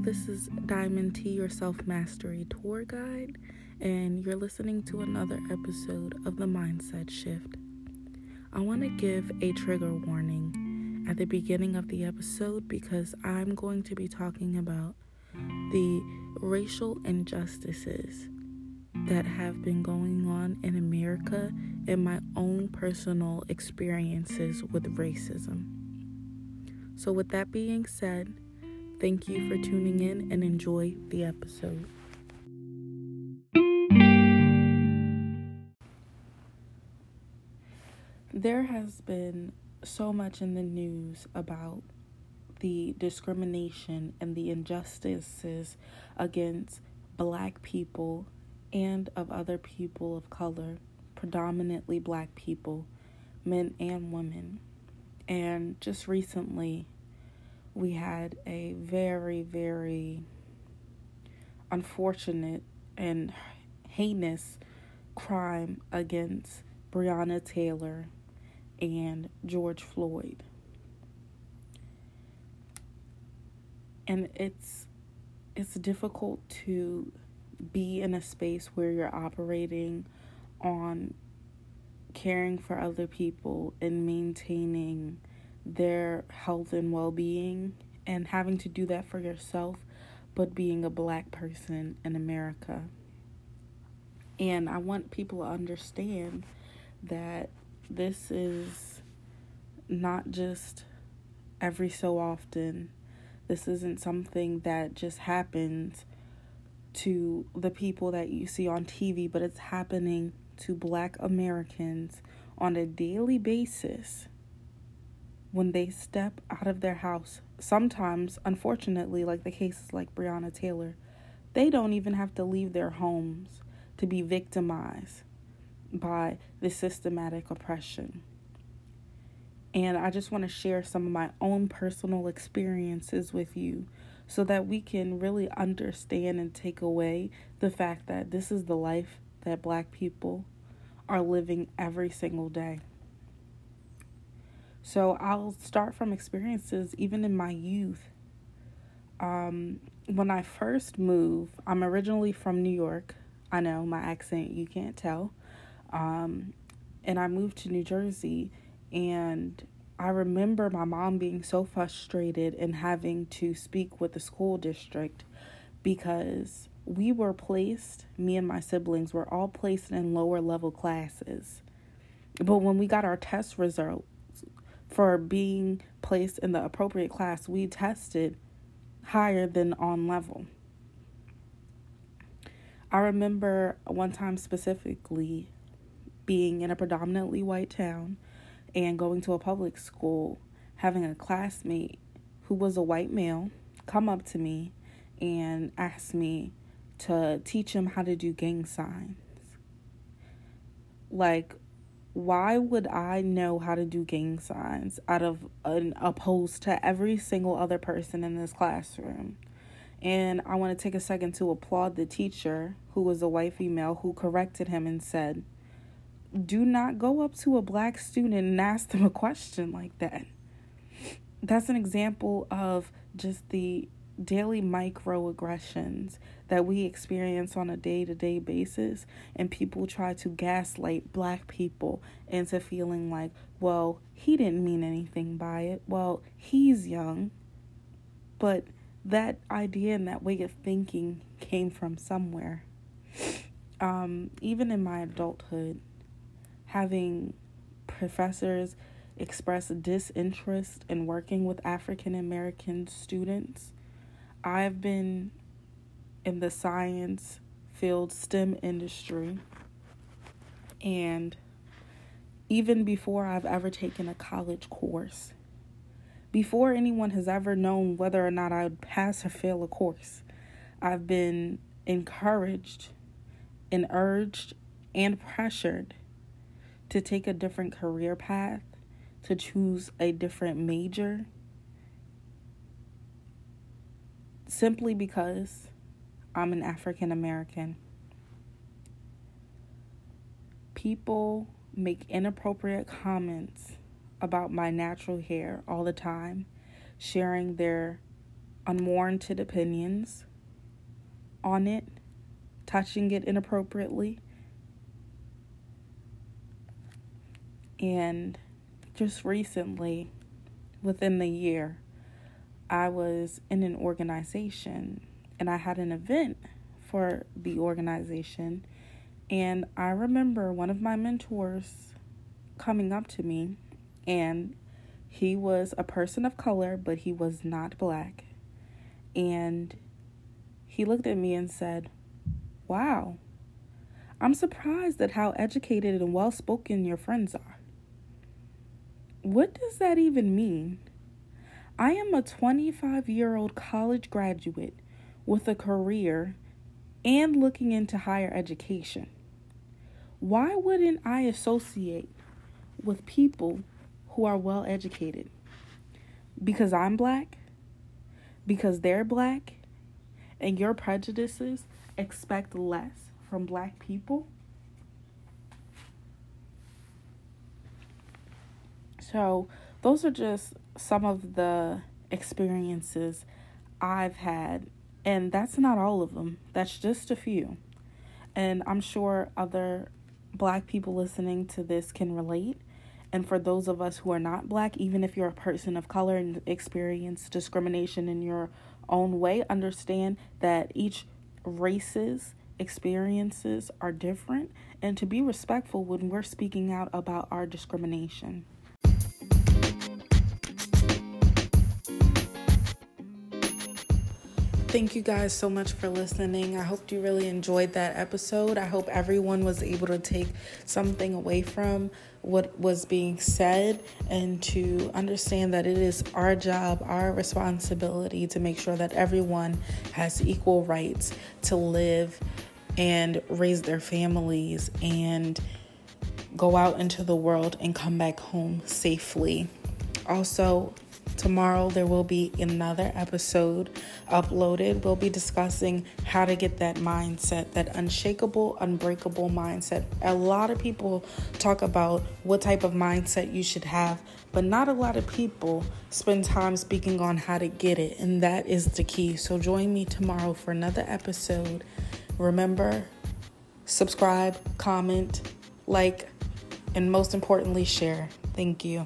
This is Diamond T, your self mastery tour guide, and you're listening to another episode of The Mindset Shift. I want to give a trigger warning at the beginning of the episode because I'm going to be talking about the racial injustices that have been going on in America and my own personal experiences with racism. So, with that being said, thank you for tuning in and enjoy the episode. There has been so much in the news about the discrimination and the injustices against black people and of other people of color, predominantly black people, men and women. And just recently, we had a very, very unfortunate and heinous crime against Breonna Taylor and George Floyd. And it's it's difficult to be in a space where you're operating on caring for other people and maintaining their health and well being and having to do that for yourself, but being a black person in America. And I want people to understand that this is not just every so often. This isn't something that just happens to the people that you see on TV, but it's happening to black Americans on a daily basis when they step out of their house. Sometimes, unfortunately, like the cases like Breonna Taylor, they don't even have to leave their homes to be victimized by the systematic oppression. And I just want to share some of my own personal experiences with you so that we can really understand and take away the fact that this is the life that black people are living every single day. So I'll start from experiences even in my youth. Um, when I first moved, I'm originally from New York. I know my accent, you can't tell. Um, and I moved to New Jersey, and I remember my mom being so frustrated and having to speak with the school district because we were placed, me and my siblings were all placed in lower level classes. But when we got our test results for being placed in the appropriate class, we tested higher than on level. I remember one time specifically being in a predominantly white town and going to a public school, having a classmate who was a white male come up to me and ask me to teach him how to do gang signs. Like, why would I know how to do gang signs out of an opposed to every single other person in this classroom? And I want to take a second to applaud the teacher, who was a white female, who corrected him and said, Do not go up to a black student and ask them a question like that. That's an example of just the daily microaggressions that we experience on a day to day basis, and people try to gaslight black people into feeling like, well, he didn't mean anything by it. Well, he's young. But that idea and that way of thinking came from somewhere. Um, even in my adulthood, having professors express disinterest in working with African American students I've been in the science field, STEM industry, and even before I've ever taken a college course, before anyone has ever known whether or not I would pass or fail a course, I've been encouraged and urged and pressured to take a different career path, to choose a different major, simply because I'm an African American. People make inappropriate comments about my natural hair all the time, sharing their unwarranted opinions on it, touching it inappropriately. And just recently, within the year, I was in an organization and I had an event for the organization. And I remember one of my mentors coming up to me, and he was a person of color, but he was not black. And he looked at me and said, Wow, I'm surprised at how educated and well spoken your friends are. What does that even mean? I am a 25 year old college graduate with a career and looking into higher education. Why wouldn't I associate with people who are well educated? Because I'm black? Because they're black? And your prejudices expect less from black people? So, those are just some of the experiences I've had, and that's not all of them, that's just a few. And I'm sure other black people listening to this can relate. And for those of us who are not black, even if you're a person of color and experience discrimination in your own way, understand that each race's experiences are different and to be respectful when we're speaking out about our discrimination. Thank you guys so much for listening. I hope you really enjoyed that episode. I hope everyone was able to take something away from what was being said and to understand that it is our job, our responsibility to make sure that everyone has equal rights to live and raise their families and go out into the world and come back home safely. Also, Tomorrow, there will be another episode uploaded. We'll be discussing how to get that mindset, that unshakable, unbreakable mindset. A lot of people talk about what type of mindset you should have, but not a lot of people spend time speaking on how to get it, and that is the key. So, join me tomorrow for another episode. Remember, subscribe, comment, like, and most importantly, share. Thank you.